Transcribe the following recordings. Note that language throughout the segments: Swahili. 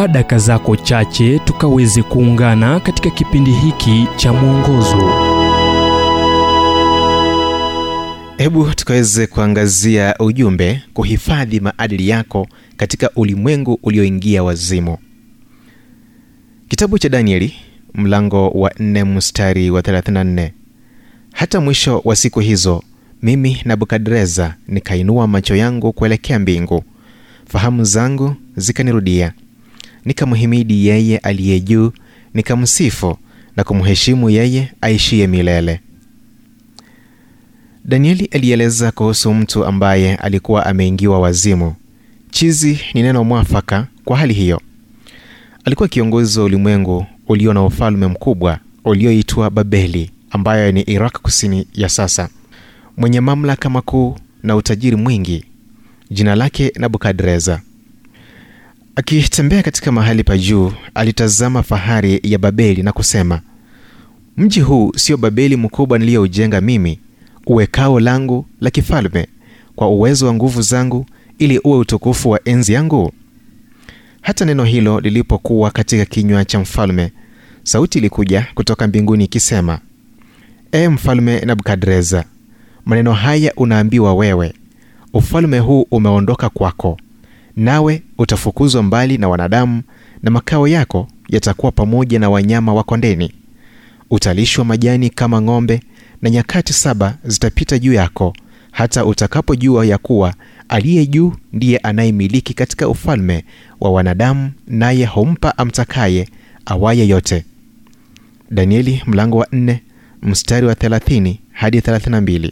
chukua daka zako chache tukaweze kuungana katika kipindi hiki cha mwongozo. Hebu tukaweze kuangazia ujumbe kuhifadhi maadili yako katika ulimwengu ulioingia wazimu. Kitabu cha danieli mlango wa 4 mstari wa 34 hata mwisho wa siku hizo mimi nabukadreza nikainua macho yangu kuelekea mbingu. Fahamu zangu zikanirudia nikamhimidi yeye aliye juu nikamsifu na kumheshimu yeye aishiye milele. Danieli alieleza kuhusu mtu ambaye alikuwa ameingiwa wazimu. Chizi ni neno mwafaka kwa hali hiyo. Alikuwa kiongozi wa ulimwengu ulio na ufalme mkubwa ulioitwa babeli ambayo ni iraq kusini ya sasa. Mwenye mamlaka makuu na utajiri mwingi. Jina lake nabukadreza akitembea katika mahali pa juu alitazama fahari ya babeli na kusema mji huu sio babeli mkubwa niliyoujenga mimi uwe kao langu la kifalme kwa uwezo wa nguvu zangu ili uwe utukufu wa enzi yangu? Hata neno hilo lilipokuwa katika kinywa cha mfalme sauti ilikuja kutoka mbinguni ikisema ee mfalme nabukadreza maneno haya unaambiwa wewe. Ufalme huu umeondoka kwako nawe utafukuzwa mbali na wanadamu na makao yako yatakuwa pamoja na wanyama wa kondeni. Utalishwa majani kama ng'ombe na nyakati saba zitapita juu yako hata utakapojua ya kuwa aliye juu ndiye anayemiliki katika ufalme wa wanadamu naye humpa amtakaye awaye yote. Danieli mlango wa 4 mstari wa 30 hadi 32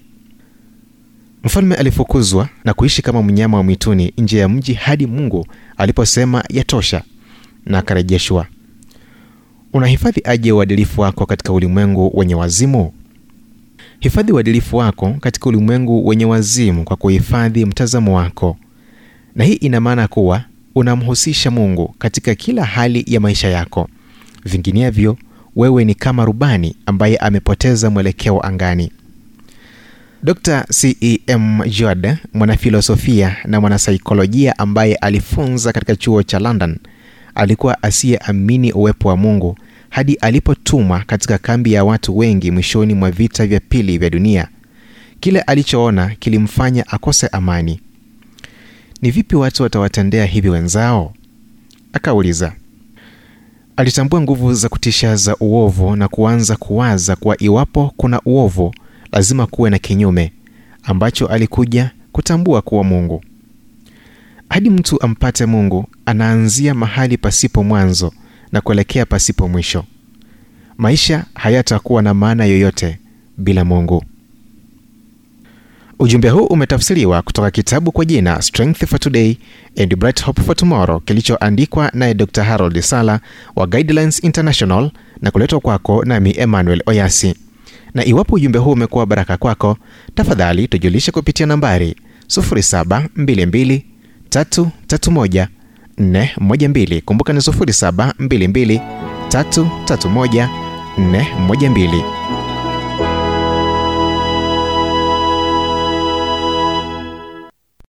mfalme alifukuzwa na kuishi kama mnyama wa mwituni nje ya mji hadi mungu aliposema yatosha na akarejeshwa. Unahifadhi aje uadilifu wako katika ulimwengu wenye wazimu? Hifadhi uadilifu wako katika ulimwengu wenye wazimu kwa kuhifadhi mtazamo wako. Na hii ina maana kuwa unamhusisha mungu katika kila hali ya maisha yako. Vinginevyo wewe ni kama rubani ambaye amepoteza mwelekeo angani dr cem jod mwanafilosofia na mwanasaikolojia ambaye alifunza katika chuo cha london alikuwa asiyeamini uwepo wa mungu hadi alipotumwa katika kambi ya watu wengi mwishoni mwa vita vya pili vya dunia. Kile alichoona kilimfanya akose amani. Ni vipi watu watawatendea hivi wenzao? Akauliza. Alitambua nguvu za kutisha za uovu na kuanza kuwaza kuwa iwapo kuna uovu lazima kuwe na kinyume ambacho alikuja kutambua kuwa mungu. Hadi mtu ampate mungu anaanzia mahali pasipo mwanzo na kuelekea pasipo mwisho. Maisha hayatakuwa na maana yoyote bila mungu. Ujumbe huu umetafsiriwa kutoka kitabu kwa jina strength for today and bright hope for tomorrow kilichoandikwa naye dr harold sala wa guidelines international na kuletwa kwako nami emmanuel oyasi na iwapo ujumbe huu umekuwa baraka kwako tafadhali tujulishe kupitia nambari 722 331 412 kumbuka ni 722 331 412